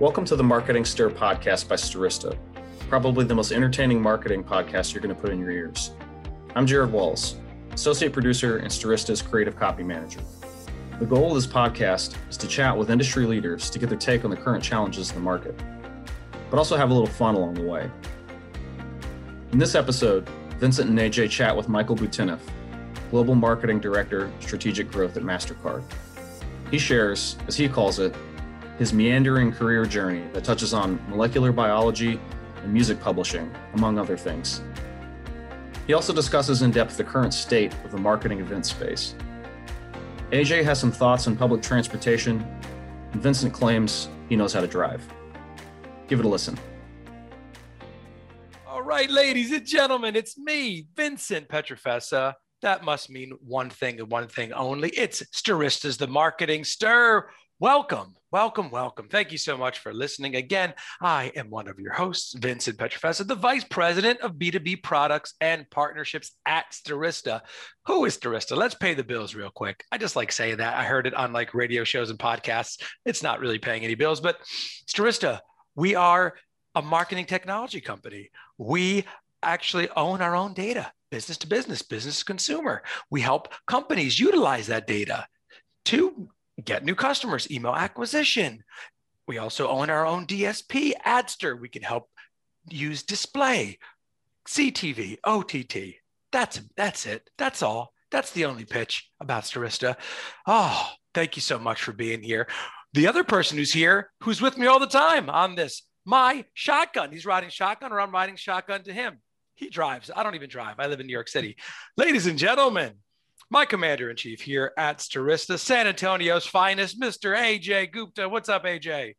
Welcome to the Marketing Stir podcast by Stirista, probably the most entertaining marketing podcast you're going to put in your ears. I'm Jared Walls, associate producer and Stirista's creative copy manager. The goal of this podcast is to chat with industry leaders to get their take on the current challenges in the market, but also have a little fun along the way. In this episode, Vincent and AJ chat with Michael Bouteneff, Global Marketing Director, Strategic Growth at MasterCard. He shares, as he calls it, his meandering career journey that touches on molecular biology and music publishing, among other things. He also discusses in depth the current state of the marketing event space. AJ has some thoughts on public transportation, and Vincent claims he knows how to drive. Give it a listen. All right, ladies and gentlemen, it's me, Vincent Pietrafesa. That must mean one thing and one thing only. It's Stirista's the Marketing Stir. Welcome, welcome, welcome. Thank you so much for listening. Again, I am one of your hosts, Vincent Pietrafesa, the Vice President of B2B Products and Partnerships at Stirista. Who is Stirista? Let's pay the bills real quick. I just like saying that. I heard it on like radio shows and podcasts. It's not really paying any bills, but Stirista, we are a marketing technology company. We actually own our own data business to business, business to consumer. We help companies utilize that data to get new customers, email acquisition. We also own our own DSP, Adster. We can help use display, CTV, OTT. That's that's it. That's all. That's the only pitch about Stirista. Oh, thank you so much for being here. The other person who's here, who's with me all the time on this, my shotgun. He's riding shotgun, or I'm riding shotgun to him. He drives. I don't even drive. I live in New York City. Ladies and gentlemen, my commander in chief here at Stirista, San Antonio's finest, Mr. AJ Gupta. What's up, AJ?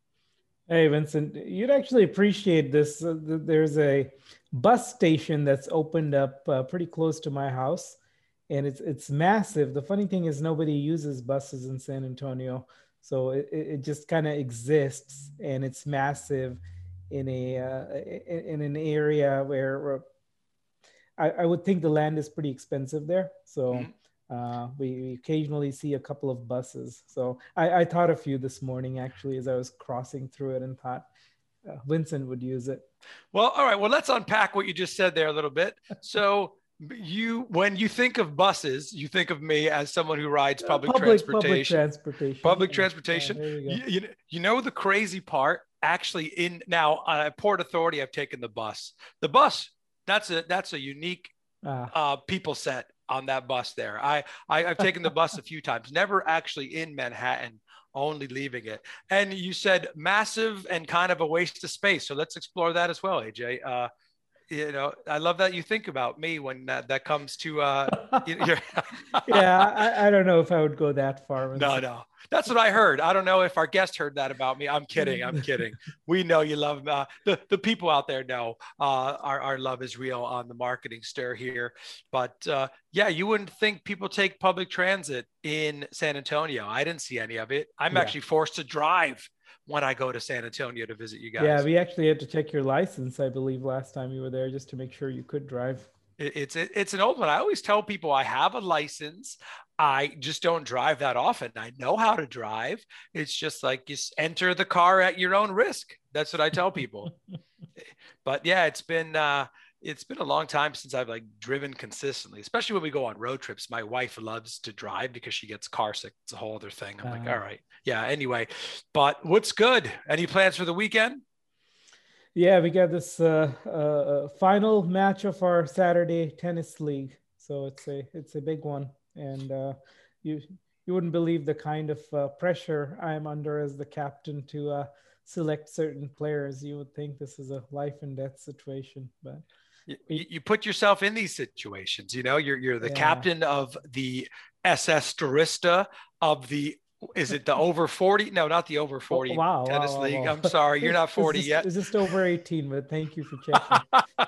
Hey, Vincent, you'd actually appreciate this. Uh, there's a bus station that's opened up uh, pretty close to my house, and it's it's massive. The funny thing is, nobody uses buses in San Antonio, so it, it just kind of exists, and it's massive in a uh, in, in, an area where I, I, would think the land is pretty expensive there. So. Mm-hmm uh, we, we, occasionally see a couple of buses. So I, I thought a few this morning actually as I was crossing through it and thought uh, Vincent would use it. Well, all right. Well, let's unpack what you just said there a little bit. So you, when you think of buses, you think of me as someone who rides public, public transportation. Public transportation. Public transportation. Yeah, you, you, you, know the crazy part. Actually, in now uh, Port Authority, I've taken the bus. The bus. That's a that's a unique ah. uh, people set on that bus there. I, I have taken the bus a few times, never actually in Manhattan, only leaving it. And you said massive and kind of a waste of space. So let's explore that as well, AJ. Uh, you know, I love that you think about me when that, that comes to, uh, yeah, I, I, don't know if I would go that far. No, no, that's what I heard. I don't know if our guest heard that about me. I'm kidding. I'm kidding. We know you love uh, the the people out there know uh, our our love is real on the marketing stir here. But uh, yeah, you wouldn't think people take public transit in San Antonio. I didn't see any of it. I'm yeah. actually forced to drive when I go to San Antonio to visit you guys. Yeah, we actually had to check your license, I believe, last time you were there just to make sure you could drive. It's it's an old one. I always tell people I have a license. I just don't drive that often. I know how to drive. It's just like just enter the car at your own risk. That's what I tell people. but yeah, it's been uh, it's been a long time since I've like driven consistently, especially when we go on road trips. My wife loves to drive because she gets car sick. It's a whole other thing. I'm uh, like, all right, yeah. Anyway, but what's good? Any plans for the weekend? Yeah, we got this uh, uh, final match of our Saturday tennis league, so it's a it's a big one and uh, you you wouldn't believe the kind of uh, pressure I am under as the captain to uh, select certain players. You would think this is a life and death situation, but you, you put yourself in these situations. You know, you're you're the yeah. captain of the SS Stirista of the is it the over 40 no not the over 40 oh, wow, tennis wow, league wow. i'm sorry you're not 40 is this, yet is just over 18 but thank you for checking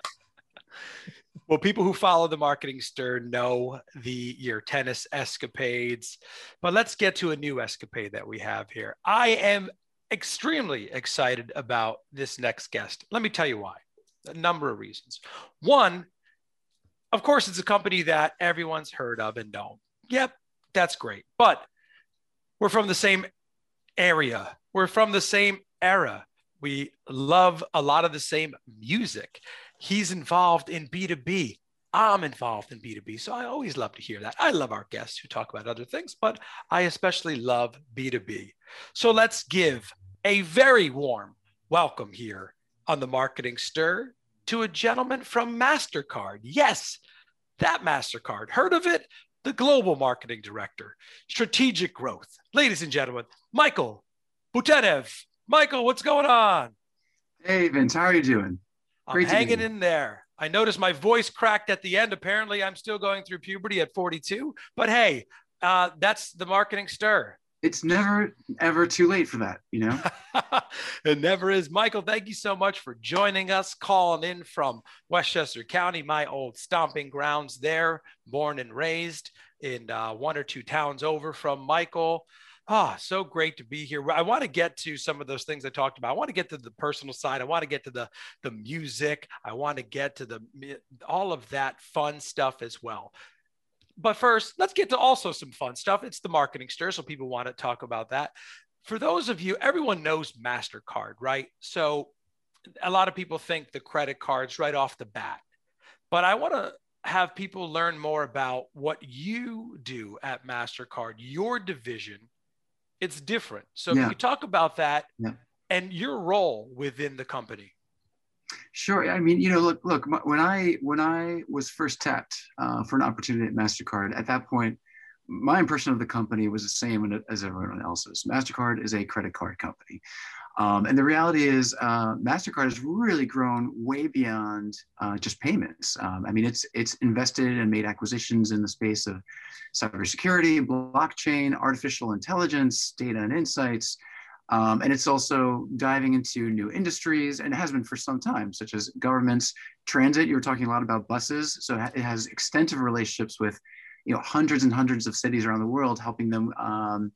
well, people who follow the marketing stir know the your tennis escapades, but let's get to a new escapade that we have here. I am extremely excited about this next guest. Let me tell you why. A number of reasons. One, of course, it's a company that everyone's heard of and known. Yep, that's great. But we're from the same area. We're from the same era. We love a lot of the same music. He's involved in B2B. I'm involved in B2B. So I always love to hear that. I love our guests who talk about other things, but I especially love B2B. So let's give a very warm welcome here on the Marketing Stir to a gentleman from MasterCard. Yes, that MasterCard. Heard of it? The Global Marketing Director, Strategic Growth. Ladies and gentlemen, Michael Bouteneff. Michael, what's going on? Hey, Vince, how are you doing? I'm hanging in there. I noticed my voice cracked at the end. Apparently, I'm still going through puberty at 42. But hey, uh, that's the marketing stir. It's never ever too late for that, you know. it never is. Michael, thank you so much for joining us, calling in from Westchester County, my old stomping grounds there, born and raised in uh, one or two towns over from Michael. Ah, oh, so great to be here. I want to get to some of those things I talked about. I want to get to the personal side. I want to get to the the music. I want to get to the all of that fun stuff as well. But first, let's get to also some fun stuff. It's the marketing stir, so people want to talk about that. For those of you, everyone knows Mastercard, right? So a lot of people think the credit cards right off the bat. But I want to have people learn more about what you do at Mastercard, your division it's different. So yeah. you talk about that yeah. and your role within the company. Sure. I mean, you know, look, look. When I when I was first tapped uh, for an opportunity at Mastercard, at that point, my impression of the company was the same as everyone else's. Mastercard is a credit card company. Um, and the reality is, uh, Mastercard has really grown way beyond uh, just payments. Um, I mean, it's it's invested and made acquisitions in the space of cybersecurity, blockchain, artificial intelligence, data and insights, um, and it's also diving into new industries, and has been for some time, such as governments, transit. You were talking a lot about buses, so it has extensive relationships with, you know, hundreds and hundreds of cities around the world, helping them um,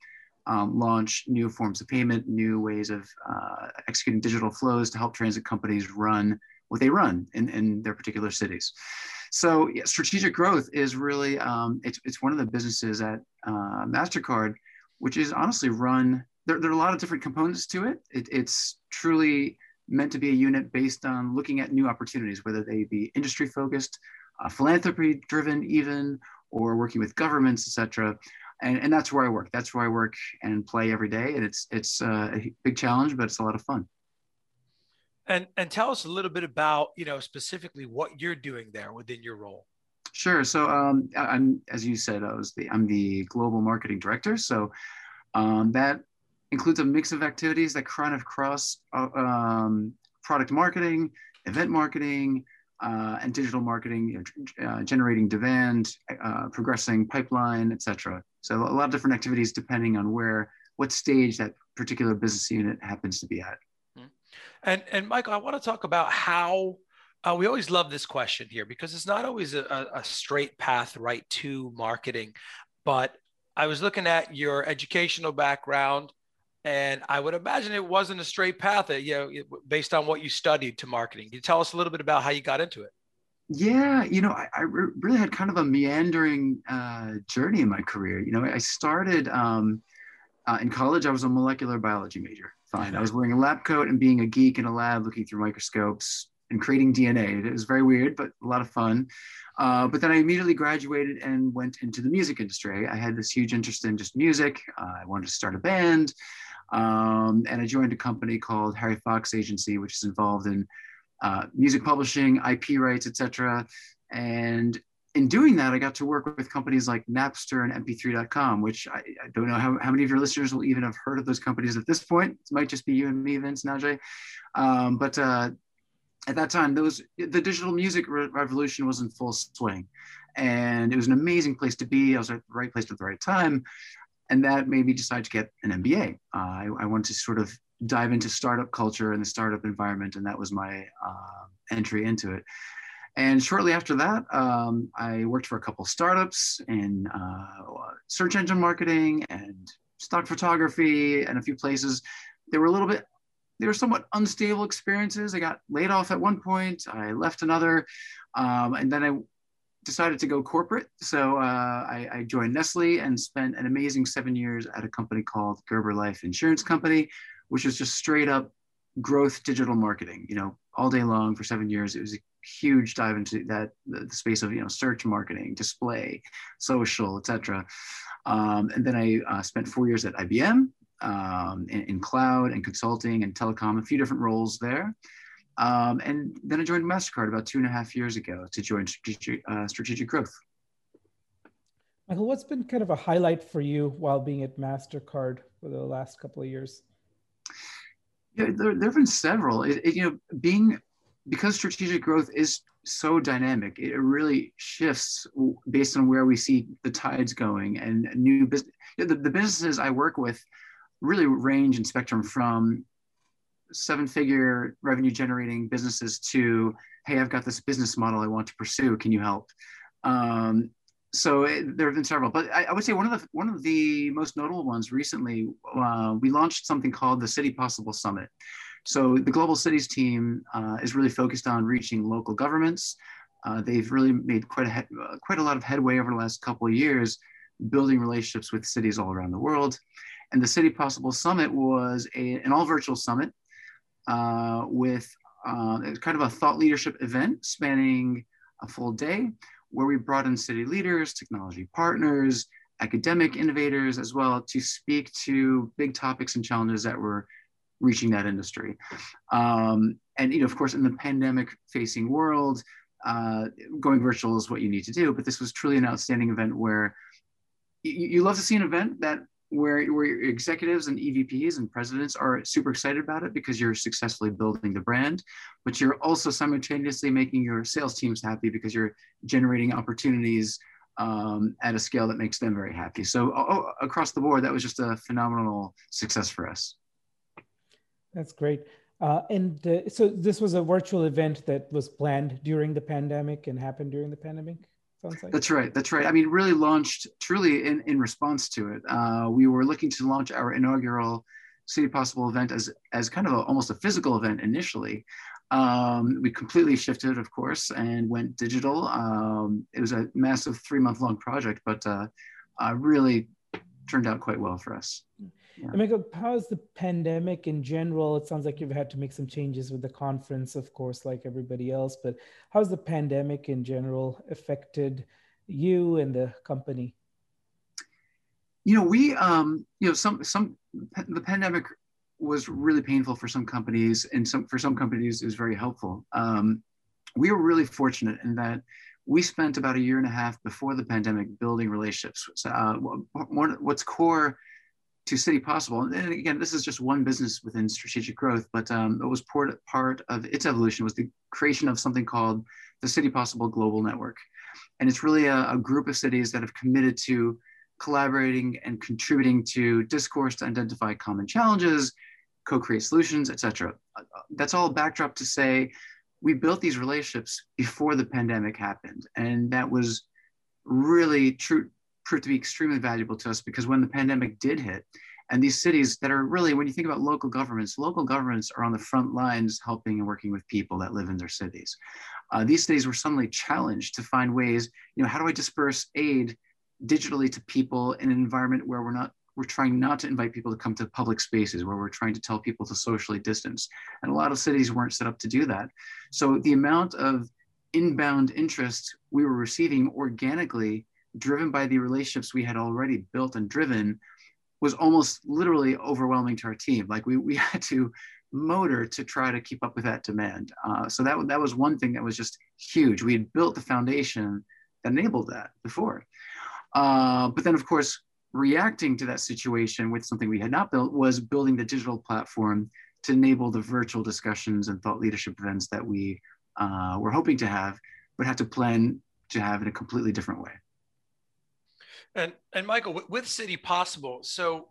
um, launch new forms of payment, new ways of uh, executing digital flows to help transit companies run what they run in, in their particular cities. So yeah, strategic growth is really, um, it's, it's one of the businesses at uh, MasterCard, which is honestly run, there, there are a lot of different components to it. it. It's truly meant to be a unit based on looking at new opportunities, whether they be industry focused, uh, philanthropy driven even, or working with governments, et cetera and, and that's where I work. That's where I work and play every day. And it's it's uh, a big challenge, but it's a lot of fun. And and tell us a little bit about you know specifically what you're doing there within your role. Sure. So um, I'm as you said, I was the I'm the global marketing director. So um, that includes a mix of activities that kind of cross uh, um, product marketing, event marketing, uh, and digital marketing, uh, generating demand, uh, progressing pipeline, etc. So a lot of different activities depending on where, what stage that particular business unit happens to be at. Hmm. And and Michael, I want to talk about how uh, we always love this question here because it's not always a, a straight path right to marketing. But I was looking at your educational background, and I would imagine it wasn't a straight path. Uh, you know, based on what you studied to marketing. Can you tell us a little bit about how you got into it? Yeah, you know, I, I re- really had kind of a meandering uh, journey in my career. You know, I started um, uh, in college. I was a molecular biology major. Fine, I was wearing a lab coat and being a geek in a lab, looking through microscopes and creating DNA. It was very weird, but a lot of fun. Uh, but then I immediately graduated and went into the music industry. I had this huge interest in just music. Uh, I wanted to start a band. Um, and I joined a company called Harry Fox Agency, which is involved in uh, music publishing, IP rights, etc. And in doing that, I got to work with companies like Napster and MP3.com, which I, I, don't know how, how many of your listeners will even have heard of those companies at this point. It might just be you and me, Vince, now, Jay. Um, but uh, at that time, those the digital music re- revolution was in full swing, and it was an amazing place to be. I was at the right place at the right time, and that made me decide to get an MBA. Uh, I, I wanted to sort of dive into startup culture and the startup environment, and that was my uh, entry into it. And shortly after that, um, I worked for a couple startups in uh, search engine marketing and stock photography and a few places. They were a little bit, they were somewhat unstable experiences. I got laid off at one point, I left another, um, and then I decided to go corporate. So uh, I, I, joined Nestle and spent an amazing seven years at a company called Gerber Life Insurance Company, which was just straight up growth digital marketing. You know, all day long for seven years, it was a huge dive into that the, space of you know search marketing, display, social, etc. Um, and then I uh, spent four years at IBM um, in, in, cloud and consulting and telecom, a few different roles there. Um, and then I joined MasterCard about two and a half years ago to join strategic, uh, strategic growth. Michael, what's been kind of a highlight for you while being at MasterCard for the last couple of years? Yeah, there, there have been several. It, it, you know, being because strategic growth is so dynamic, it really shifts based on where we see the tides going and new business. The, the businesses I work with really range in spectrum from seven figure revenue generating businesses to hey i've got this business model i want to pursue. Can you help? Um, so it, there have been several. But I, I, would say one of the one of the most notable ones recently uh, we launched something called the city possible summit. So the global cities team uh, is really focused on reaching local governments. Uh, they've really made quite a uh, quite a lot of headway over the last couple of years building relationships with cities all around the world. And the City Possible Summit was a, an all virtual summit uh, with uh, kind of a thought leadership event spanning a full day where we brought in city leaders, technology partners, academic innovators as well to speak to big topics and challenges that were reaching that industry. Um, and you know, of course, in the pandemic facing world, uh, going virtual is what you need to do. But this was truly an outstanding event where you, you love to see an event that where, where executives and EVPs and presidents are super excited about it because you're successfully building the brand, but you're also simultaneously making your sales teams happy because you're generating opportunities um, at a scale that makes them very happy. So oh, across the board, that was just a phenomenal success for us. That's great. Uh, and uh, so this was a virtual event that was planned during the pandemic and happened during the pandemic? Like. That's right. That's right. I mean, really launched truly in, in response to it. Uh, we were looking to launch our inaugural City Possible event as, as kind of a, almost a physical event initially. Um, we completely shifted, of course, and went digital. Um, it was a massive three month long project, but uh, uh, really turned out quite well for us. Yeah. Michael, how's the pandemic in general? It sounds like you've had to make some changes with the conference, of course, like everybody else. But how's the pandemic in general affected you and the company? You know, we, um, you know, some some the pandemic was really painful for some companies, and some for some companies is very helpful. Um, we were really fortunate in that we spent about a year and a half before the pandemic building relationships. So, uh, what's core to City Possible. And again, this is just one business within strategic growth, but um, it was part, part of its evolution was the creation of something called the City Possible Global Network. And it's really a, a group of cities that have committed to collaborating and contributing to discourse to identify common challenges, co-create solutions, etc. Uh, that's all backdrop to say we built these relationships before the pandemic happened. And that was really true proved to be extremely valuable to us because when the pandemic did hit, and these cities that are really, when you think about local governments, local governments are on the front lines helping and working with people that live in their cities. Uh, these cities were suddenly challenged to find ways, you know, how do I disperse aid digitally to people in an environment where we're not we're trying not to invite people to come to public spaces where we're trying to tell people to socially distance. And a lot of cities weren't set up to do that. So the amount of inbound interest we were receiving organically driven by the relationships we had already built and driven was almost literally overwhelming to our team. Like we, we had to motor to try to keep up with that demand. Uh, so that, that was one thing that was just huge. We had built the foundation that enabled that before. Uh, but then of course, reacting to that situation with something we had not built was building the digital platform to enable the virtual discussions and thought leadership events that we uh, were hoping to have, but had to plan to have in a completely different way. And and Michael, with City Possible, so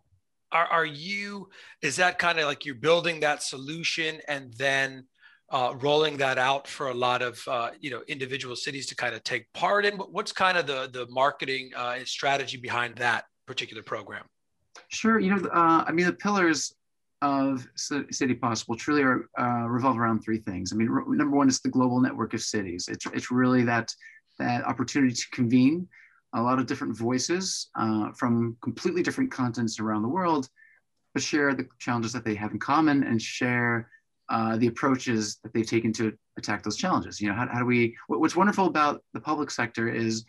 are are you? Is that kind of like you're building that solution and then uh, rolling that out for a lot of uh, you know individual cities to kind of take part in? What's kind of the the marketing uh, strategy behind that particular program? Sure. You know, uh, I mean, the pillars of City Possible truly are, uh, revolve around three things. I mean, number one is the global network of cities. It's it's really that that opportunity to convene a lot of different voices uh, from completely different continents around the world, but share the challenges that they have in common and share uh, the approaches that they've taken to attack those challenges. You know, how, how do we, what's wonderful about the public sector is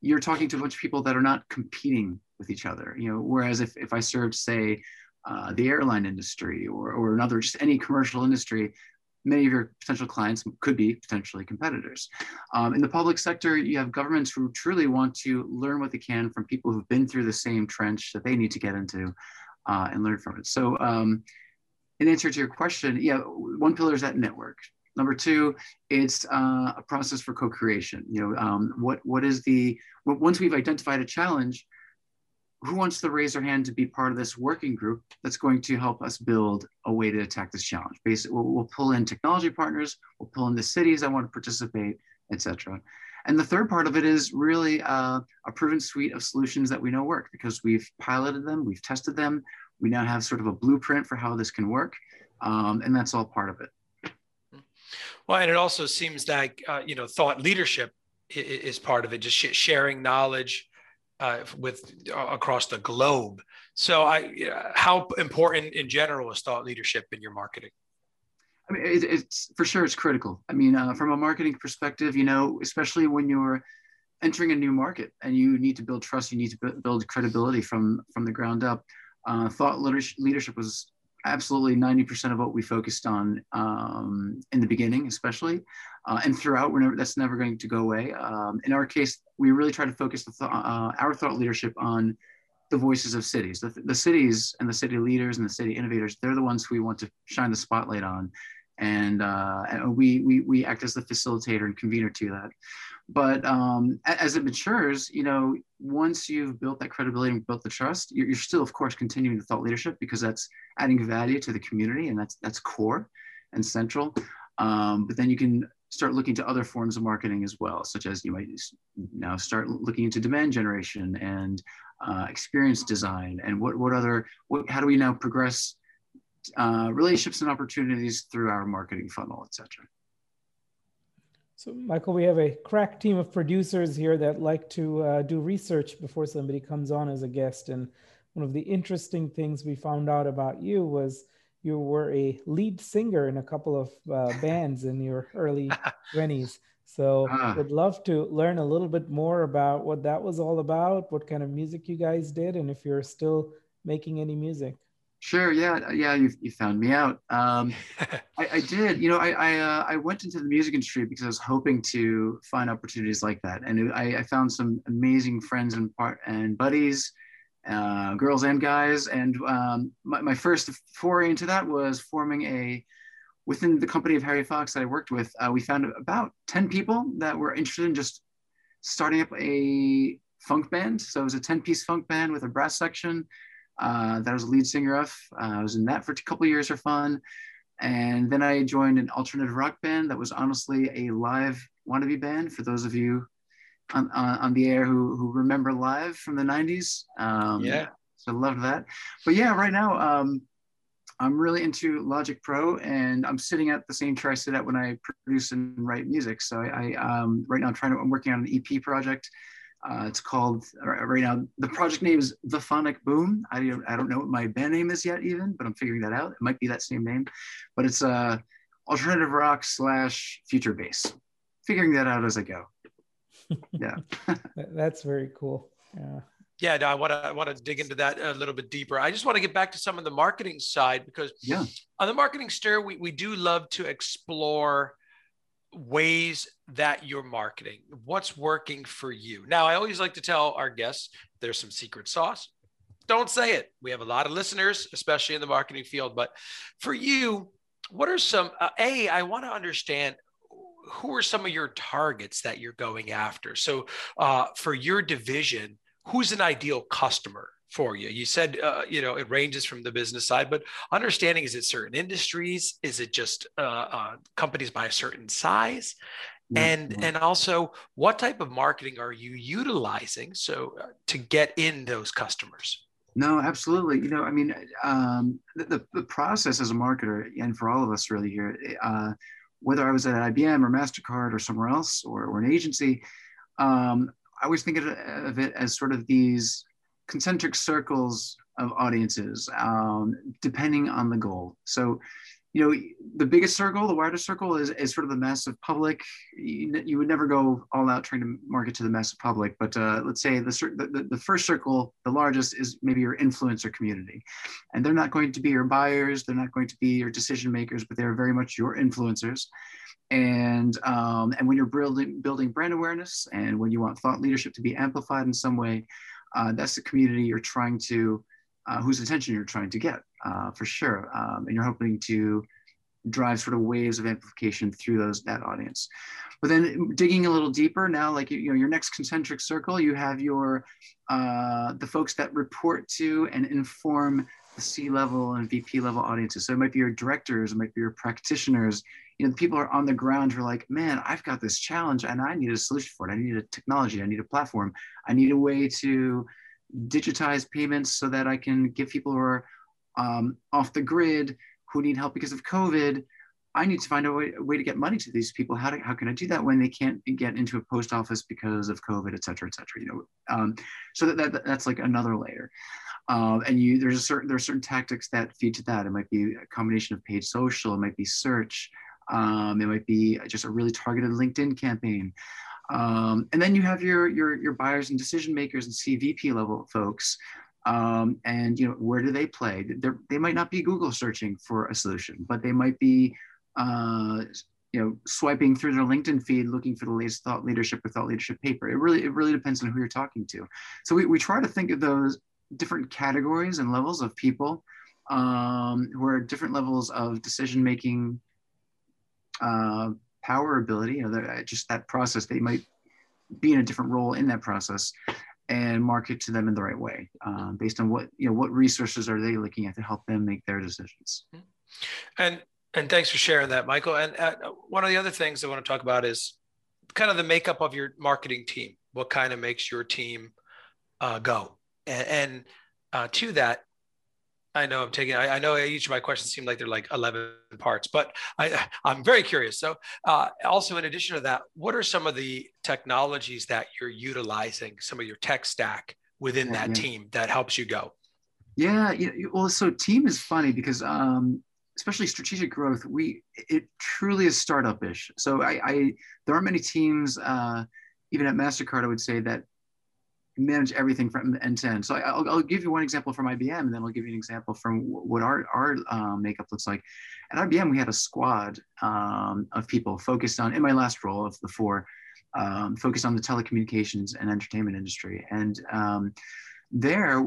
you're talking to a bunch of people that are not competing with each other, you know, whereas if, if I served, say, uh, the airline industry or, or another, just any commercial industry, many of your potential clients could be potentially competitors. Um, in the public sector, you have governments who truly want to learn what they can from people who've been through the same trench that they need to get into uh, and learn from it. So um, in answer to your question, yeah, one pillar is that network. Number two, it's uh, a process for co-creation. You know, um, what what is the once we've identified a challenge, who wants to raise their hand to be part of this working group that's going to help us build a way to attack this challenge? Basically, we'll, we'll pull in technology partners, we'll pull in the cities that want to participate, etc. And the third part of it is really uh, a proven suite of solutions that we know work because we've piloted them, we've tested them, we now have sort of a blueprint for how this can work, um, and that's all part of it. Well, and it also seems like uh, you know thought leadership is part of it, just sharing knowledge uh, with uh, across the globe. So, I how important in general is thought leadership in your marketing? I mean, it, it's for sure it's critical. I mean, uh, from a marketing perspective, you know, especially when you're entering a new market and you need to build trust, you need to build credibility from from the ground up. Uh, thought leadership was absolutely 90% of what we focused on um, in the beginning, especially, uh, and throughout. We're never, that's never going to go away. Um, in our case, we really try to focus th- uh, our thought leadership on the voices of cities. The, the, cities and the city leaders and the city innovators, they're the ones who we want to shine the spotlight on. And, uh, and we, we, we act as the facilitator and convener to that. But um, as it matures, you know, once you've built that credibility and built the trust, you're, you're still, of course, continuing the thought leadership because that's adding value to the community and that's that's core and central. Um, but then you can start looking to other forms of marketing as well, such as you might now start looking into demand generation and uh, experience design and what what other what how do we now progress uh, relationships and opportunities through our marketing funnel, etc. So, Michael, we have a crack team of producers here that like to uh, do research before somebody comes on as a guest. And one of the interesting things we found out about you was you were a lead singer in a couple of uh, bands in your early 20s. So, uh. would love to learn a little bit more about what that was all about, what kind of music you guys did, and if you're still making any music. Sure. Yeah. Yeah. You, you found me out. Um, I, I, did. You know, I I, uh, I, went into the music industry because I was hoping to find opportunities like that, and I, I found some amazing friends and part and buddies, uh, girls and guys. And um, my, my first foray into that was forming a within the company of Harry Fox that I worked with. Uh, we found about ten people that were interested in just starting up a funk band. So it was a ten piece funk band with a brass section uh, that I was a lead singer of. Uh, I was in that for a couple years for fun. And then I joined an alternative rock band that was honestly a live wannabe band for those of you on, on, on the air who, who remember live from the 90s. Um, yeah. So loved that. But yeah, right now, um, I'm really into Logic Pro, and I'm sitting at the same chair I sit at when I produce and write music. So I, I um, right now I'm trying to I'm working on an EP project uh, it's called right now. The project name is The Phonic Boom. I don't, I don't know what my band name is yet, even, but I'm figuring that out. It might be that same name, but it's uh, alternative rock slash future bass. Figuring that out as I go. Yeah, that's very cool. Yeah. Yeah, no, I want to I want to dig into that a little bit deeper. I just want to get back to some of the marketing side because yeah. on the marketing stir, we, we do love to explore ways that you're marketing what's working for you now i always like to tell our guests there's some secret sauce don't say it we have a lot of listeners especially in the marketing field but for you what are some uh, a i want to understand who are some of your targets that you're going after so uh, for your division who's an ideal customer for you? You said, uh, you know, it ranges from the business side, but understanding is it certain industries? Is it just uh, uh, companies by a certain size? And and also, what type of marketing are you utilizing so uh, to get in those customers? No, absolutely. You know, I mean, um, the, the process as a marketer, and for all of us really here, uh, whether I was at IBM or Mastercard or somewhere else or, or an agency, um, I was thinking of it as sort of these concentric circles of audiences, um, depending on the goal. So, you know, the biggest circle, the widest circle is, is sort of the massive public. You, you, would never go all out trying to market to the massive public, but uh, let's say the, the, the first circle, the largest is maybe your influencer community. And they're not going to be your buyers, they're not going to be your decision makers, but they're very much your influencers. And, um, and when you're building, building brand awareness and when you want thought leadership to be amplified in some way, uh, that's the community you're trying to, uh, whose attention you're trying to get uh, for sure. Um, and you're hoping to drive sort of waves of amplification through those that audience. But then digging a little deeper now, like you know, your next concentric circle, you have your uh, the folks that report to and inform the C level and VP level audiences. So it might be your directors, it might be your practitioners. You know, people are on the ground who are like, man, I've got this challenge and I need a solution for it. I need a technology, I need a platform, I need a way to digitize payments so that I can give people who are um, off the grid who need help because of COVID. I need to find a way, a way to get money to these people. How, do, how can I do that when they can't get into a post office because of COVID, et cetera, et cetera, you know? Um, so that, that, that's like another layer. Um, and you, there's a certain, there are certain tactics that feed to that. It might be a combination of paid social, it might be search, um, it might be just a really targeted LinkedIn campaign. Um, and then you have your, your, your buyers and decision makers and CVP level folks. Um, and you know where do they play? They're, they might not be google searching for a solution but they might be uh, you know swiping through their linkedin feed looking for the latest thought leadership or thought leadership paper. It really it really depends on who you're talking to. So we, we try to think of those different categories and levels of people um, who are different levels of decision making uh, power ability you know just that process they might be in a different role in that process and market to them in the right way um, based on what you know what resources are they looking at to help them make their decisions. Mm-hmm. and and thanks for sharing that michael. And uh, one of the other things i want to talk about is kind of the makeup of your marketing team what kind of makes your team uh, go. And, and uh, to that I know I'm taking. I, I, know each of my questions seem like they're like 11 parts, but I, I'm very curious. So, uh, also in addition to that, what are some of the technologies that you're utilizing? Some of your tech stack within that yeah. team that helps you go. Yeah, yeah. Well, so team is funny because, um, especially strategic growth, we it truly is startup-ish. So I, I there aren't many teams, uh, even at Mastercard, I would say that manage everything from end to end. So I'll, I'll, give you one example from IBM, and then I'll give you an example from what our our um, makeup looks like. At IBM, we had a squad um, of people focused on. In my last role of the four, um, focused on the telecommunications and entertainment industry, and um, there.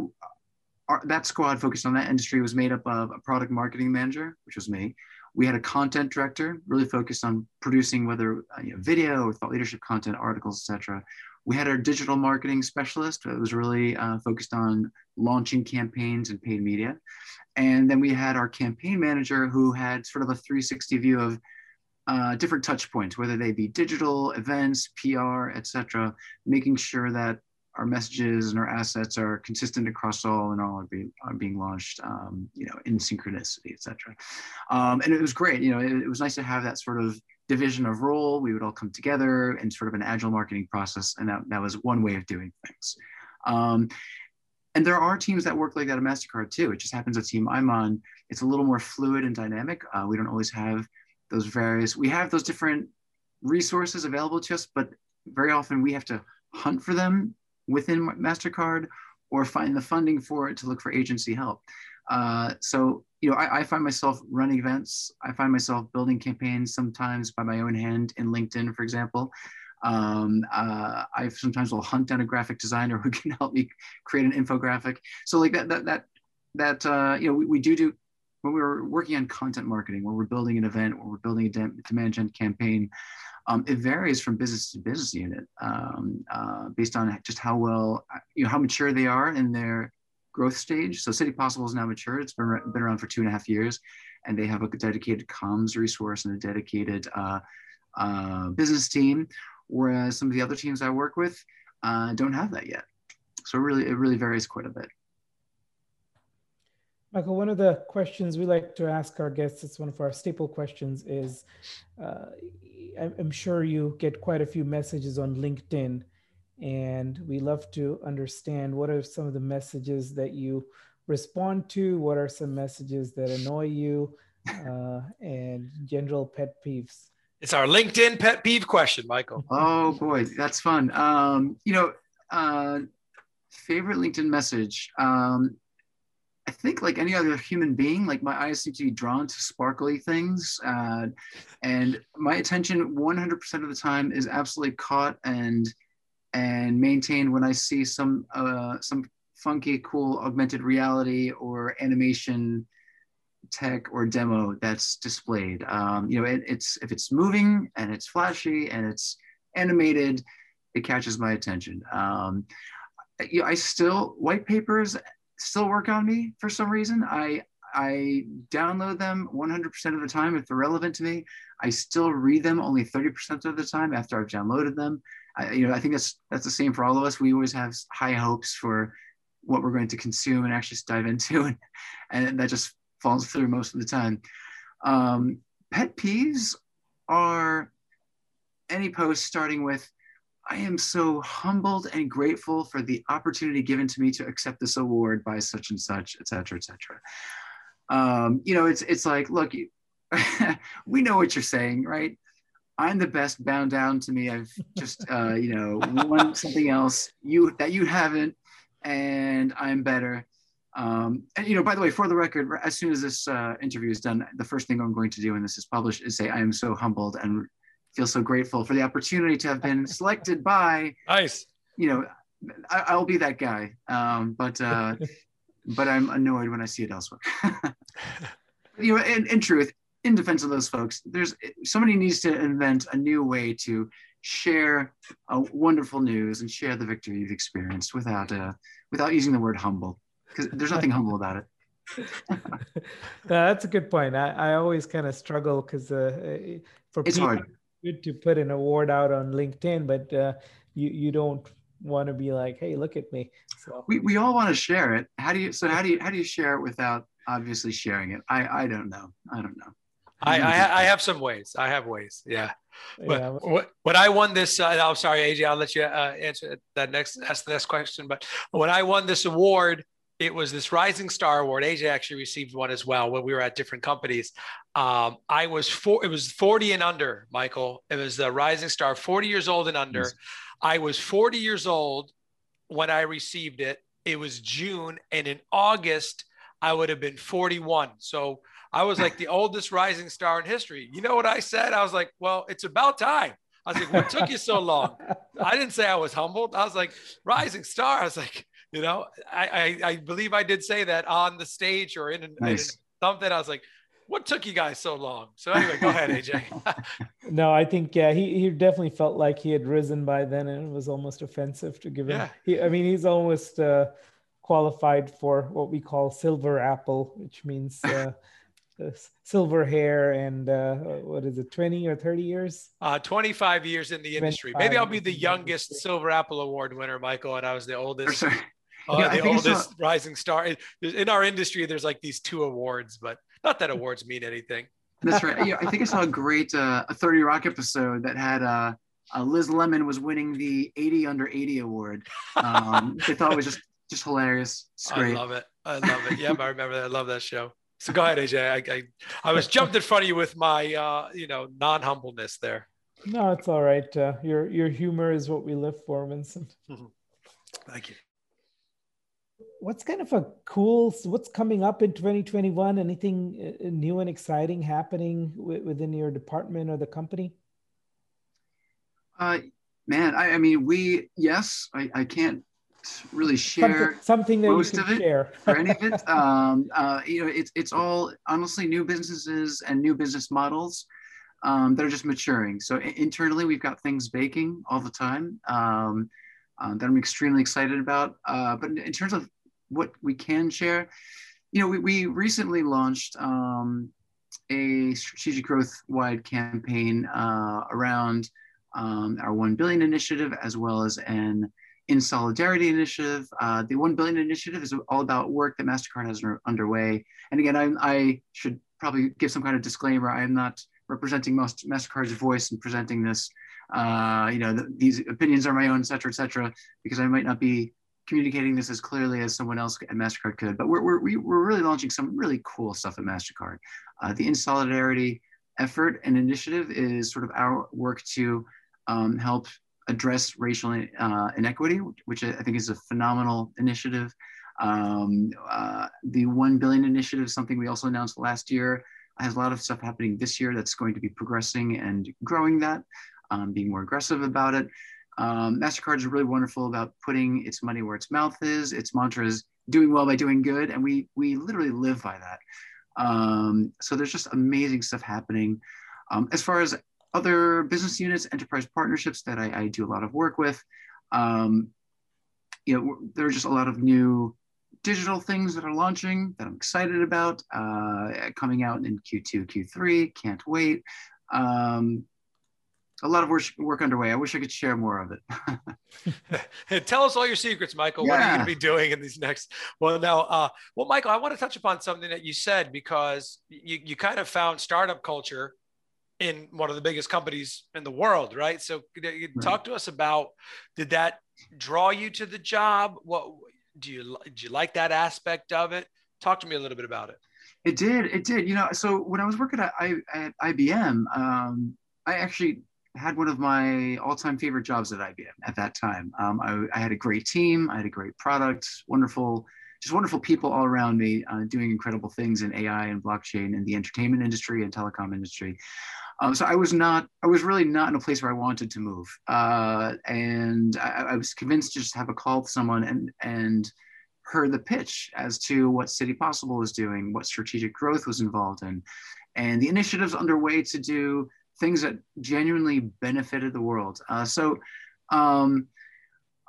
Our, that squad focused on that industry was made up of a product marketing manager, which was me. We had a content director, really focused on producing whether uh, you know, video or thought leadership content, articles, etc. We had our digital marketing specialist that was really uh, focused on launching campaigns and paid media. And then we had our campaign manager who had sort of a 360 view of uh, different touch points, whether they be digital, events, PR, etc., making sure that our messages and our assets are consistent across all and all are being, are being launched, um, you know, in synchronicity, etc. Um, and it was great. You know, it, it was nice to have that sort of division of role. We would all come together in sort of an agile marketing process. And that, that was one way of doing things. Um, and there are teams that work like that at MasterCard too. It just happens the team I'm on, it's a little more fluid and dynamic. Uh, we don't always have those various, we have those different resources available to us, but very often we have to hunt for them within MasterCard or find the funding for it to look for agency help. Uh, so you know, I, I, find myself running events. I find myself building campaigns sometimes by my own hand in LinkedIn, for example. Um, uh, I sometimes will hunt down a graphic designer who can help me create an infographic. So like that, that, that, that uh, you know, we, we do do when we were working on content marketing, when we're building an event, when we're building a demand gen campaign, um, it varies from business to business unit um, uh, based on just how well, you know, how mature they are in their growth stage. So City Possible is now mature. It's been, been around for two and a half years, and they have a dedicated comms resource and a dedicated uh, uh, business team. Whereas some of the other teams I work with uh, don't have that yet. So really, it really varies quite a bit. Michael, one of the questions we like to ask our guests, it's one of our staple questions, is uh, I'm sure you get quite a few messages on LinkedIn and we love to understand what are some of the messages that you respond to what are some messages that annoy you uh, and general pet peeves. It's our LinkedIn pet peeve question, Michael. Oh boy, that's fun. Um, you know, uh, favorite LinkedIn message. Um, I think like any other human being, like my eyes seem to be drawn to sparkly things, uh, and my attention 100% of the time is absolutely caught and and maintained when I see some uh, some funky, cool augmented reality or animation tech or demo that's displayed. Um, you know, it, it's if it's moving and it's flashy and it's animated, it catches my attention. Um, I still white papers still work on me for some reason. I I download them 100% of the time if they're relevant to me. I still read them only 30% of the time after I've downloaded them. I, you know, I think that's that's the same for all of us. We always have high hopes for what we're going to consume and actually dive into, and, and that just falls through most of the time. Um, pet peeves are any post starting with, I am so humbled and grateful for the opportunity given to me to accept this award by such and such, et cetera, et cetera. Um, you know, it's it's like, look, you, we know what you're saying, right? I'm the best. Bound down to me. I've just, uh, you know, won something else you that you haven't, and I'm better. Um, and you know, by the way, for the record, as soon as this uh, interview is done, the first thing I'm going to do when this is published is say I am so humbled and feel so grateful for the opportunity to have been selected by. Nice. You know, I, will be that guy, um, but uh, but I'm annoyed when I see it elsewhere. you know, in, in truth, in defense of those folks, there's somebody needs to invent a new way to share a wonderful news and share the victory you've experienced without uh, without using the word humble because there's nothing humble about it. that's a good point. I, I always kind of struggle because uh, for it's people, hard. good to put an award out on LinkedIn, but uh, you you don't want to be like, hey, look at me. So we, we all want to share it. How do you so how do you how do you share it without obviously sharing it? I I don't know. I don't know. I, I, I have some ways. I have ways. Yeah. But yeah. when I won this, uh, I'm sorry, AJ, I'll let you uh, answer that next, ask the next question. But when I won this award, it was this Rising Star Award. AJ actually received one as well when we were at different companies. Um, I was four, it was 40 and under, Michael. It was the Rising Star, 40 years old and under. Yes. I was 40 years old when I received it. It was June. And in August, I would have been 41. So I was like the oldest rising star in history. You know what I said? I was like, well, it's about time. I was like, what took you so long? I didn't say I was humbled. I was like, rising star. I was like, you know, I, I, I believe I did say that on the stage or in, nice. in something. I was like, what took you guys so long? So anyway, go ahead, AJ. no, I think yeah, he he definitely felt like he had risen by then, and it was almost offensive to give him. Yeah. He, I mean, he's almost uh, qualified for what we call silver apple, which means uh, silver hair and uh, what is it 20 or 30 years uh, 25 years in the industry maybe i'll be the youngest silver apple award winner michael and i was the oldest uh, yeah, the oldest rising star in our industry there's like these two awards but not that awards mean anything that's right yeah, i think i saw a great uh, a 30 rock episode that had uh, uh, liz lemon was winning the 80 under 80 award um, i thought it was just just hilarious it's great. i love it i love it yeah i remember that i love that show so go ahead, AJ. I, I, I was jumped in front of you with my, uh, you know, non humbleness there. No, it's all right. Uh, your your humor is what we live for, Vincent. Thank you. What's kind of a cool? What's coming up in 2021? Anything uh, new and exciting happening within your department or the company? Uh, man, I, I mean, we yes, I, I can't really share something, something that most of it share. or any of it. Um, uh, you know, it's it's all honestly new businesses and new business models um, that are just maturing. So internally, we've got things baking all the time um, uh, that I'm extremely excited about. Uh, but in terms of what we can share, you know, we, we recently launched um, a strategic growth wide campaign uh, around um, our 1 billion initiative as well as an in Solidarity Initiative. Uh, the 1 Billion Initiative is all about work that MasterCard has underway. And again, I, I, should probably give some kind of disclaimer. I am not representing most MasterCard's voice and presenting this. Uh, you know, the, these opinions are my own, et cetera, et cetera, because I might not be communicating this as clearly as someone else at MasterCard could. But we're, we're, we're really launching some really cool stuff at MasterCard. Uh, the In Solidarity effort and initiative is sort of our work to um, help address racial uh, inequity, which I think is a phenomenal initiative. Um, uh, the 1 billion initiative something we also announced last year. Has a lot of stuff happening this year that's going to be progressing and growing that, um, being more aggressive about it. Um, MasterCard is really wonderful about putting its money where its mouth is. Its mantra is doing well by doing good. And we, we literally live by that. Um, so there's just amazing stuff happening. Um, as far as other business units, enterprise partnerships that I, I do a lot of work with, um, you know, there are just a lot of new digital things that are launching that I'm excited about, uh, coming out in Q2, Q3. Can't wait. Um, a lot of work, work underway. I wish I could share more of it. Tell us all your secrets, Michael. Yeah. What are you going to be doing in these next? Well, now, uh, well, Michael, I want to touch upon something that you said because you, you kind of found startup culture in one of the biggest companies in the world, right? So, right. talk to us about did that draw you to the job? What do you do? You like that aspect of it? Talk to me a little bit about it. It did. It did. You know, so when I was working at, I, at IBM, um, I actually had one of my all-time favorite jobs at IBM at that time. Um, I, I, had a great team, I had a great product, wonderful, just wonderful people all around me uh, doing incredible things in AI and blockchain and the entertainment industry and telecom industry. Um, so I was not, I was really not in a place where I wanted to move, uh, and I, I, was convinced to just have a call with someone and and heard the pitch as to what City Possible was doing, what strategic growth was involved in, and the initiatives underway to do things that genuinely benefited the world. Uh, so, um,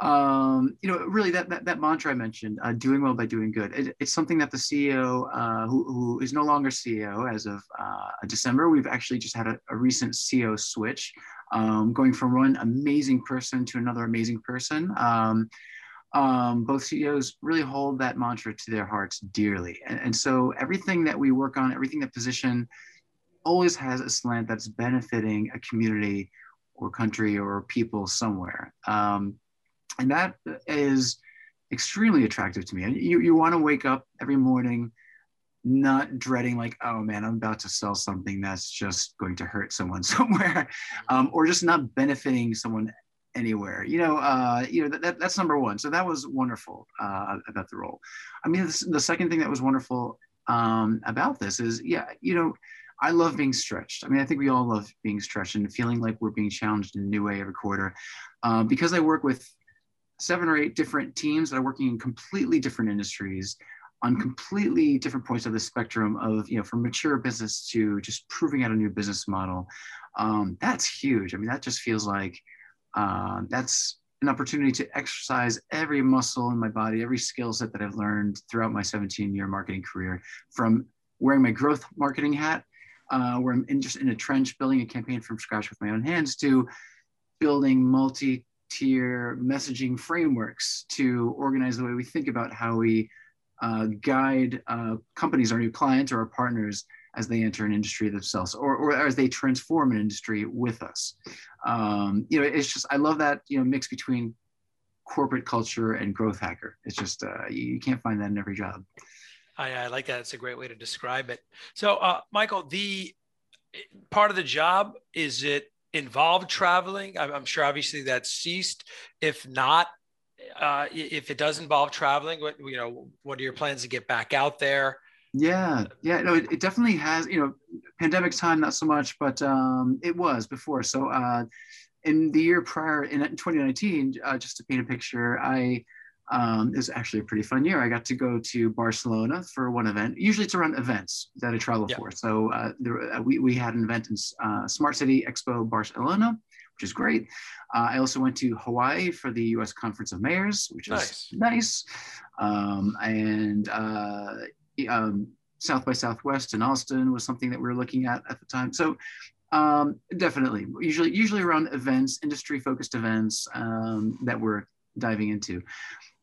um, you know, really that, that, that mantra I mentioned, uh, doing well by doing good. It, it's something that the CEO, uh, who, who is no longer CEO as of uh, December, we've actually just had a, a recent CEO switch, um, going from one amazing person to another amazing person. Um, um, both CEOs really hold that mantra to their hearts dearly. And, and so everything that we work on, everything that position always has a slant that's benefiting a community or country or people somewhere. Um, and that is extremely attractive to me. And you, you want to wake up every morning not dreading like, oh man, I'm about to sell something that's just going to hurt someone somewhere, um, or just not benefiting someone anywhere. You know, uh, you know that, that, that's number one. So that was wonderful uh, about the role. I mean, this, the second thing that was wonderful um, about this is, yeah, you know, I love being stretched. I mean, I think we all love being stretched and feeling like we're being challenged in a new way every quarter. Um, because I work with seven or eight different teams that are working in completely different industries on completely different points of the spectrum of, you know, from mature business to just proving out a new business model. Um, that's huge. I mean, that just feels like uh, that's an opportunity to exercise every muscle in my body, every skill set that I've learned throughout my 17 year marketing career from wearing my growth marketing hat uh, where I'm in just in a trench building a campaign from scratch with my own hands to building multi-tier messaging frameworks to organize the way we think about how we uh, guide uh, companies, our new clients or our partners as they enter an industry themselves or, or as they transform an industry with us. Um, you know, it's just, I love that, you know, mix between corporate culture and growth hacker. It's just, uh, you, you can't find that in every job. I, I like that. It's a great way to describe it. So, uh, Michael, the part of the job is it involved traveling? I'm, I'm sure obviously that's ceased. If not, uh, if it does involve traveling, what you know, what are your plans to get back out there? Yeah, yeah, no, it, it definitely has. You know, pandemic time, not so much, but um, it was before. So, uh, in the year prior, in 2019, uh, just to paint a picture, I um, it was actually a pretty fun year. I got to go to Barcelona for one event. Usually it's around events that I travel yeah. for. So uh, there, uh, we, we had an event in uh, Smart City Expo Barcelona, which is great. Uh, I also went to Hawaii for the US Conference of Mayors, which is nice. nice. Um, and uh, um, South by Southwest in Austin was something that we were looking at at the time. So um, definitely, usually usually around events, industry focused events um, that we're diving into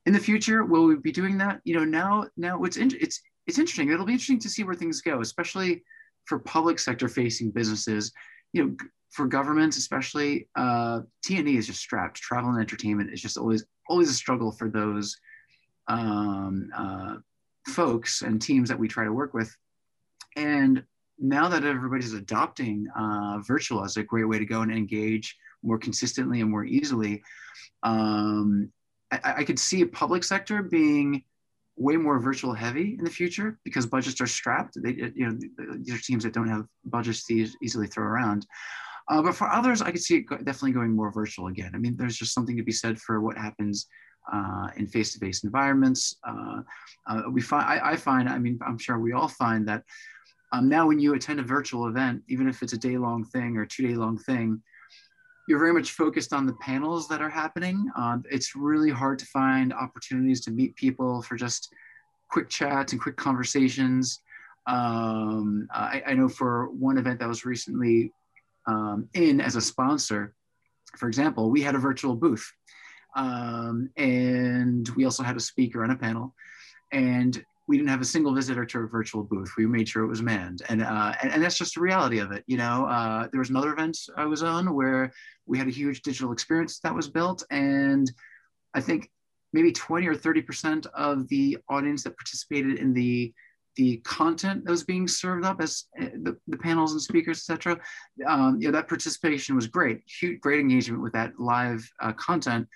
in the future will we be doing that? You know now now it's in, it's it's interesting. It'll be interesting to see where things go especially for public sector facing businesses. You know for governments especially uh t&e is just strapped. Travel and entertainment is just always always a struggle for those um, uh, folks and teams that we try to work with. And now that everybody's adopting uh, virtual as a great way to go and engage more consistently and more easily, um, I, I, could see a public sector being way more virtual heavy in the future because budgets are strapped. They, you know, these are teams that don't have budgets to easily throw around. Uh, but for others, I could see it definitely going more virtual again. I mean, there's just something to be said for what happens uh, in face-to-face environments. Uh, uh, we find, I, I, find, I mean, I'm sure we all find that um, now when you attend a virtual event, even if it's a day-long thing or two-day-long thing, you're very much focused on the panels that are happening. Uh, it's really hard to find opportunities to meet people for just quick chats and quick conversations. Um, I, I, know for one event that was recently um, in as a sponsor, for example, we had a virtual booth. Um, and we also had a speaker on a panel. And we didn't have a single visitor to a virtual booth. We made sure it was manned, and uh, and, and, that's just the reality of it. You know, uh, there was another event I was on where we had a huge digital experience that was built, and I think maybe 20 or 30 percent of the audience that participated in the the content that was being served up as uh, the, the panels and speakers, etc. Um, you know, that participation was great, huge, great engagement with that live uh, content,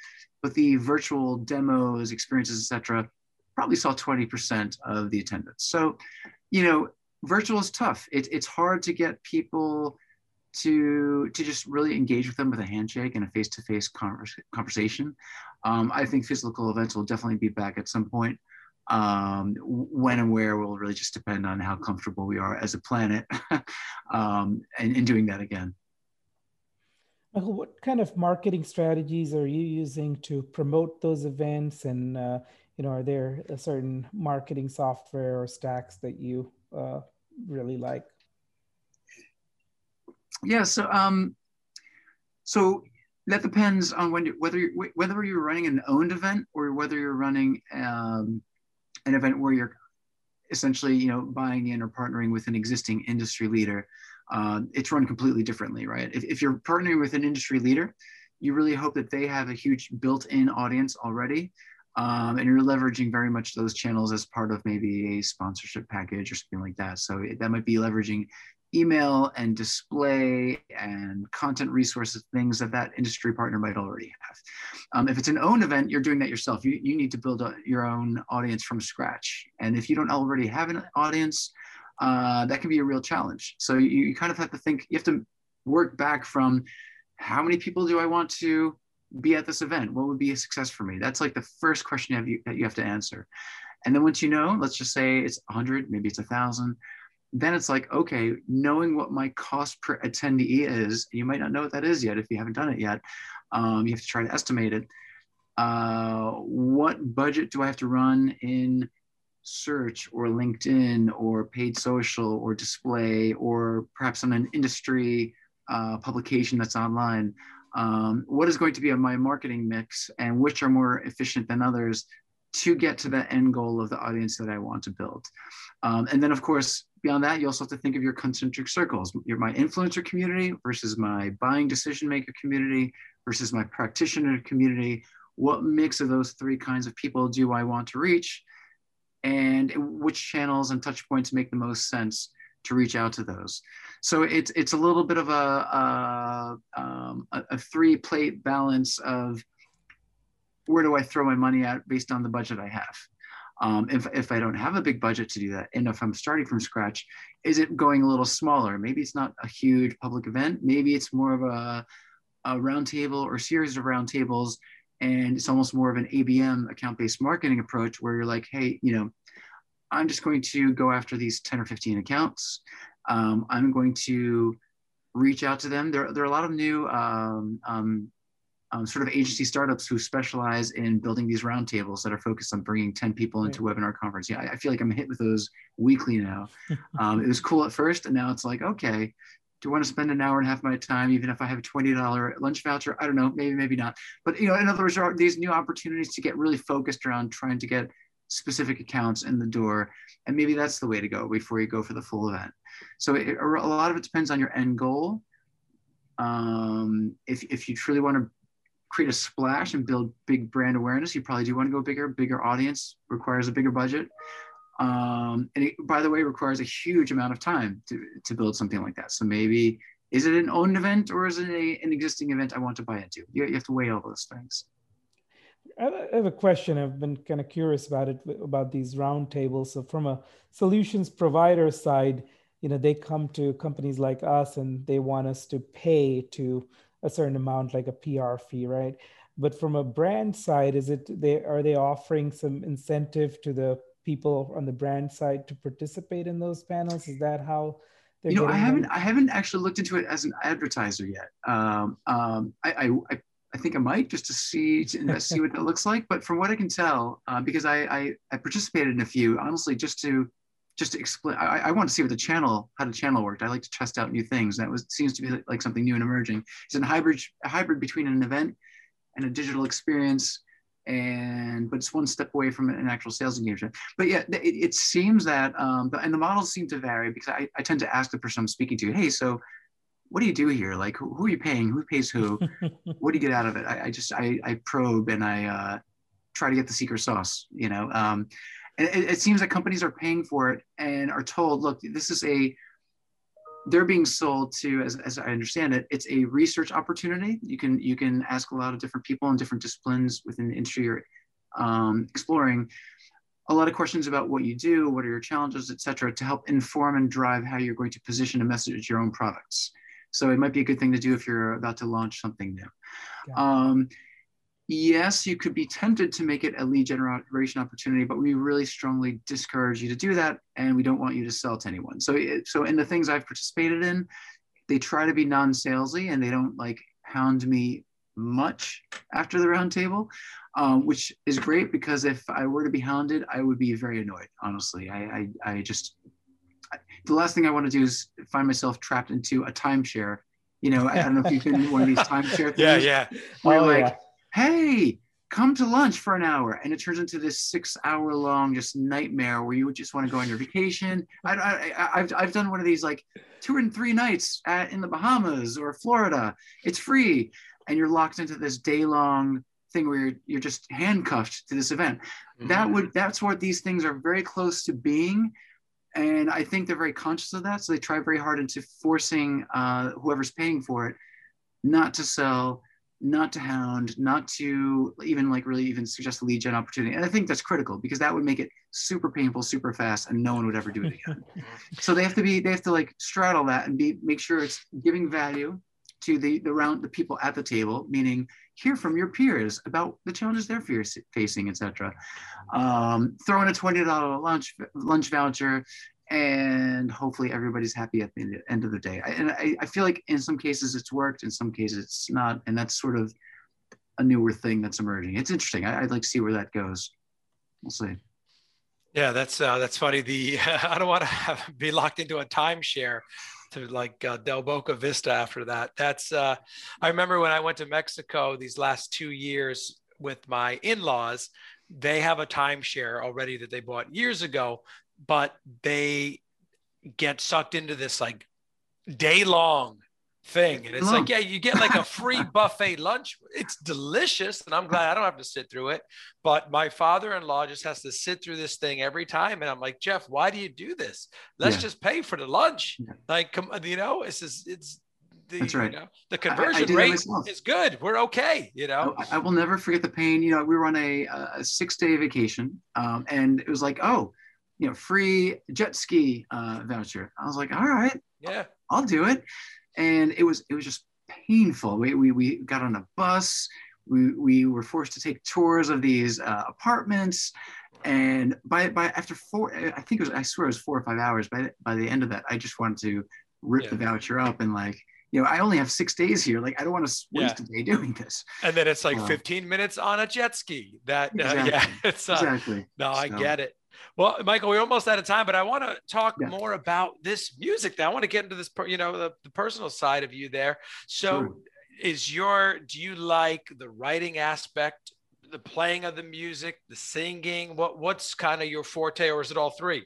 but the virtual demos, experiences, etc probably saw 20% of the attendance. So, you know, virtual is tough. It, it's hard to get people to to just really engage with them with a handshake and a face-to-face conversation. Um, I think physical events will definitely be back at some point. Um, when and where will really just depend on how comfortable we are as a planet um, and, in doing that again. Michael, what kind of marketing strategies are you using to promote those events and uh, you know, are there a certain marketing software or stacks that you uh, really like? Yeah, so um, so that depends on when you, whether you're, whether you're running an owned event or whether you're running um, an event where you're essentially you know buying in or partnering with an existing industry leader. Uh, it's run completely differently, right? If, if you're partnering with an industry leader, you really hope that they have a huge built-in audience already um, and you're leveraging very much those channels as part of maybe a sponsorship package or something like that. So that might be leveraging email and display and content resources, things that that industry partner might already have. Um, if it's an own event, you're doing that yourself. You, you need to build a, your own audience from scratch. And if you don't already have an audience, uh, that can be a real challenge. So you, you kind of have to think, you have to work back from how many people do I want to be at this event? What would be a success for me? That's like the first question you have, you, that you have to answer. And then once you know, let's just say it's 100, maybe it's a 1,000, then it's like, okay, knowing what my cost per attendee is, you might not know what that is yet if you haven't done it yet. Um, you have to try to estimate it. Uh, what budget do I have to run in search or LinkedIn or paid social or display or perhaps on an industry uh, publication that's online? Um, what is going to be my marketing mix and which are more efficient than others to get to the end goal of the audience that I want to build. Um, and then, of course, beyond that, you also have to think of your concentric circles. My influencer community versus my buying decision maker community versus my practitioner community. What mix of those three kinds of people do I want to reach? And which channels and touch points make the most sense to reach out to those. So it's it's a little bit of a a, um, a, three plate balance of where do I throw my money at based on the budget I have. Um, if, if I don't have a big budget to do that, and if I'm starting from scratch, is it going a little smaller? Maybe it's not a huge public event. Maybe it's more of a, a roundtable or series of roundtables, and it's almost more of an ABM account-based marketing approach where you're like, hey, you know, I'm just going to go after these 10 or 15 accounts. Um, I'm going to reach out to them. There, there are a lot of new um, um, um, sort of agency startups who specialize in building these roundtables that are focused on bringing 10 people into right. webinar conference. Yeah, I, I, feel like I'm hit with those weekly now. Um, it was cool at first, and now it's like, okay, do I want to spend an hour and a half of my time, even if I have a $20 lunch voucher? I don't know, maybe, maybe not. But you know, in other words, there are these new opportunities to get really focused around trying to get specific accounts in the door. And maybe that's the way to go before you go for the full event. So it, a lot of it depends on your end goal. Um, if, if you truly want to create a splash and build big brand awareness, you probably do want to go bigger. Bigger audience requires a bigger budget. Um, and it, by the way, requires a huge amount of time to, to build something like that. So maybe, is it an owned event or is it a, an existing event I want to buy into? You, you have to weigh all those things. I have a question. I've been kind of curious about it, about these roundtables. So from a solutions provider side, you know, they come to companies like us and they want us to pay to a certain amount, like a PR fee, right? But from a brand side, is it they are they offering some incentive to the people on the brand side to participate in those panels? Is that how? you know, I haven't them? I haven't actually looked into it as an advertiser yet. Um, um, I, I, I think I might just to see to see what that looks like. But from what I can tell, uh, because I, I, I participated in a few, honestly, just to just to explain, I, I want to see what the channel how the channel worked. I like to test out new things. That was seems to be like something new and emerging. It's a hybrid a hybrid between an event and a digital experience and but it's one step away from an actual sales engagement. But yeah, it, it seems that um, and the models seem to vary because I, I tend to ask the person I'm speaking to, hey, so what do you do here? Like, who, who are you paying? Who pays who? what do you get out of it? I, I just I, I probe and I uh, try to get the secret sauce. You know, um, and it, it seems that companies are paying for it and are told, look, this is a they're being sold to as, as i understand it it's a research opportunity you can you can ask a lot of different people in different disciplines within the industry you're um, exploring a lot of questions about what you do what are your challenges et cetera to help inform and drive how you're going to position and message your own products so it might be a good thing to do if you're about to launch something new um, yes, you could be tempted to make it a lead generation opportunity, but we really strongly discourage you to do that, and we don't want you to sell to anyone. So, so in the things I've participated in, they try to be non-salesy, and they don't like hound me much after the roundtable, um, which is great because if I were to be hounded, I would be very annoyed. Honestly, I, I, I just the last thing I want to do is find myself trapped into a timeshare. You know, I don't know if you've been in one of these timeshare things. Yeah, yeah. Where oh, like, yeah hey, come to lunch for an hour. And it turns into this six hour long just nightmare where you just want to go on your vacation. I, have I've done one of these like two and three nights at, in the Bahamas or Florida. It's free. And you're locked into this day long thing where you're, you're just handcuffed to this event. Mm-hmm. That would, that's what these things are very close to being. And I think they're very conscious of that. So they try very hard into forcing uh, whoever's paying for it not to sell not to hound, not to even like really even suggest a lead gen opportunity. And I think that's critical because that would make it super painful, super fast, and no one would ever do it again. so they have to be, they have to like straddle that and be make sure it's giving value to the the round the people at the table, meaning hear from your peers about the challenges they're facing, etc. Um, throw in a twenty dollar lunch lunch voucher and hopefully everybody's happy at the end of the day. I, and I, I, feel like in some cases it's worked, in some cases it's not, and that's sort of a newer thing that's emerging. It's interesting. I, would like to see where that goes. We'll see. Yeah, that's uh, that's funny. The I don't want to be locked into a timeshare to like uh, Del Boca Vista after that. That's uh, I remember when I went to Mexico these last two years with my in-laws. They have a timeshare already that they bought years ago but they get sucked into this like day long thing. And it's like, yeah, you get like a free buffet lunch. It's delicious. And I'm glad I don't have to sit through it. But my father in law just has to sit through this thing every time. And I'm like, Jeff, why do you do this? Let's yeah. just pay for the lunch. Yeah. Like, come, you know, it's just, it's, the, That's right. You know, the conversion I, I rate is good. We're okay. You know, I, I, will never forget the pain. You know, we were on a, a six day vacation um, and it was like, oh, you know, free jet ski uh, voucher. I was like, all right, yeah, I'll do it. And it was it was just painful. We we, we got on a bus. We, we were forced to take tours of these uh, apartments. And by by after four, I think it was I swear it was four or five hours. By by the end of that, I just wanted to rip yeah. the voucher up and like you know, I only have six days here. Like, I don't want to waste yeah. a day doing this. And then it's like uh, 15 minutes on a jet ski. That, exactly. uh, yeah, it's uh, exactly. No, I get it. Well, Michael, we're almost out of time, but I want to talk yeah. more about this music. Now, I want to get into this, you know, the, the personal side of you there. So, is your do you like the writing aspect, the playing of the music, the singing? What what's kind of your forte, or is it all three?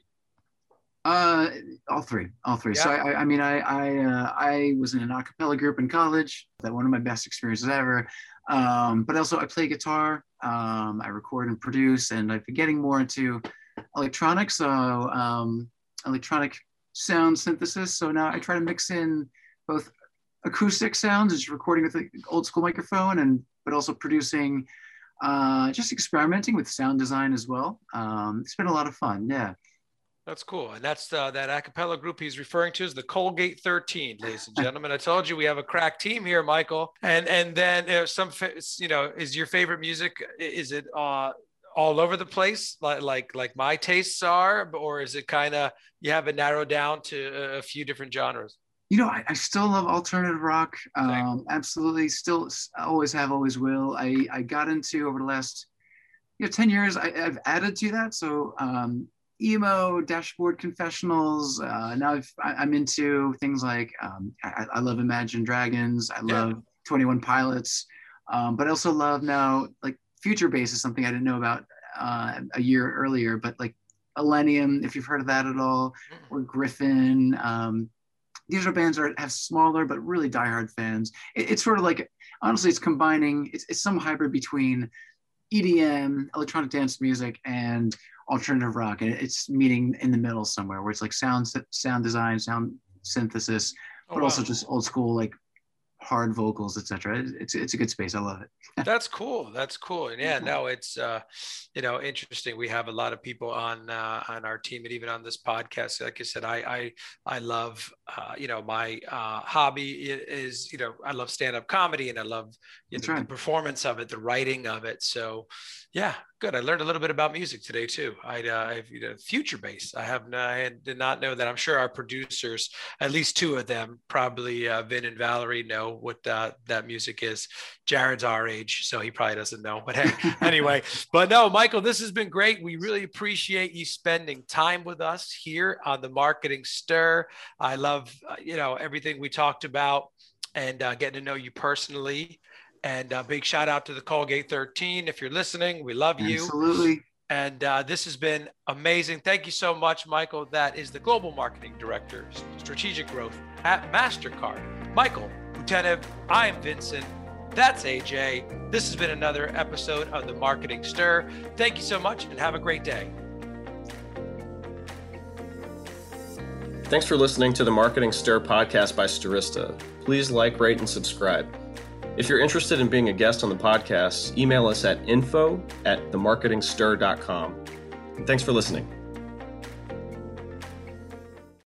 Uh, all three, all three. Yeah. So I, I mean, I I uh, I was in an a cappella group in college. That one of my best experiences ever. Um, but also I play guitar. Um, I record and produce, and I've been getting more into electronics, so um, electronic sound synthesis. So now I try to mix in both acoustic sounds, just recording with an old school microphone, and but also producing, uh, just experimenting with sound design as well. Um, it's been a lot of fun. Yeah. That's cool. And that's uh, that a cappella group he's referring to is the Colgate 13, ladies and gentlemen. I told you we have a crack team here, Michael. And and then uh, some, you know, is your favorite music, is it uh, all over the place like like like my tastes are or is it kind of you have it narrowed down to a few different genres? You know I, I still love alternative rock. Um, absolutely. Still always have always will. I i got into over the last you know 10 years I, have added to that. So um, emo dashboard confessionals uh, now I've, I, am into things like um, I, I, love imagine dragons. I love yeah. 21 pilots. Um, but i also love now like future bass is something I didn't know about uh, a year earlier, but like Illenium, if you've heard of that at all, or Gryffin. Um, these are bands that have smaller but really diehard fans. It, it's sort of like, honestly, it's combining, it's, it's some hybrid between EDM, electronic dance music, and alternative rock. And it's meeting in the middle somewhere where it's like sound, sound design, sound synthesis, oh, but oh, wow. also just old school like hard vocals, etc. It's it's a good space. I love it. That's cool. That's cool. And yeah, no, it's uh, you know interesting. We have a lot of people on uh, on our team, and even on this podcast. Like I said, I I I love uh, you know my uh, hobby is you know I love stand up comedy, and I love you know, right. the performance of it, the writing of it. So yeah, good. I learned a little bit about music today too. I, uh, I've you know, future bass. I have no, I did not know that. I'm sure our producers, at least two of them, probably uh, Vin and Valerie, know what that that music is. Jared's our age, so he probably doesn't know. But hey, anyway, but no, Michael, this has been great. We really appreciate you spending time with us here on the Marketing Stir. I love uh, you know everything we talked about and uh, getting to know you personally. And a uh, big shout out to the Colgate 13. If you're listening, we love you. Absolutely. And uh, this has been amazing. Thank you so much, Michael. That is the Global Marketing Director, Strategic Growth at MasterCard. Michael Bouteneff, I'm Vincent. That's Ajay. This has been another episode of the Marketing Stir. Thank you so much and have a great day. Thanks for listening to the Marketing Stir podcast by Stirista. Please like, rate, and subscribe. If you're interested in being a guest on the podcast, email us at info at themarketingstir.com. And thanks for listening.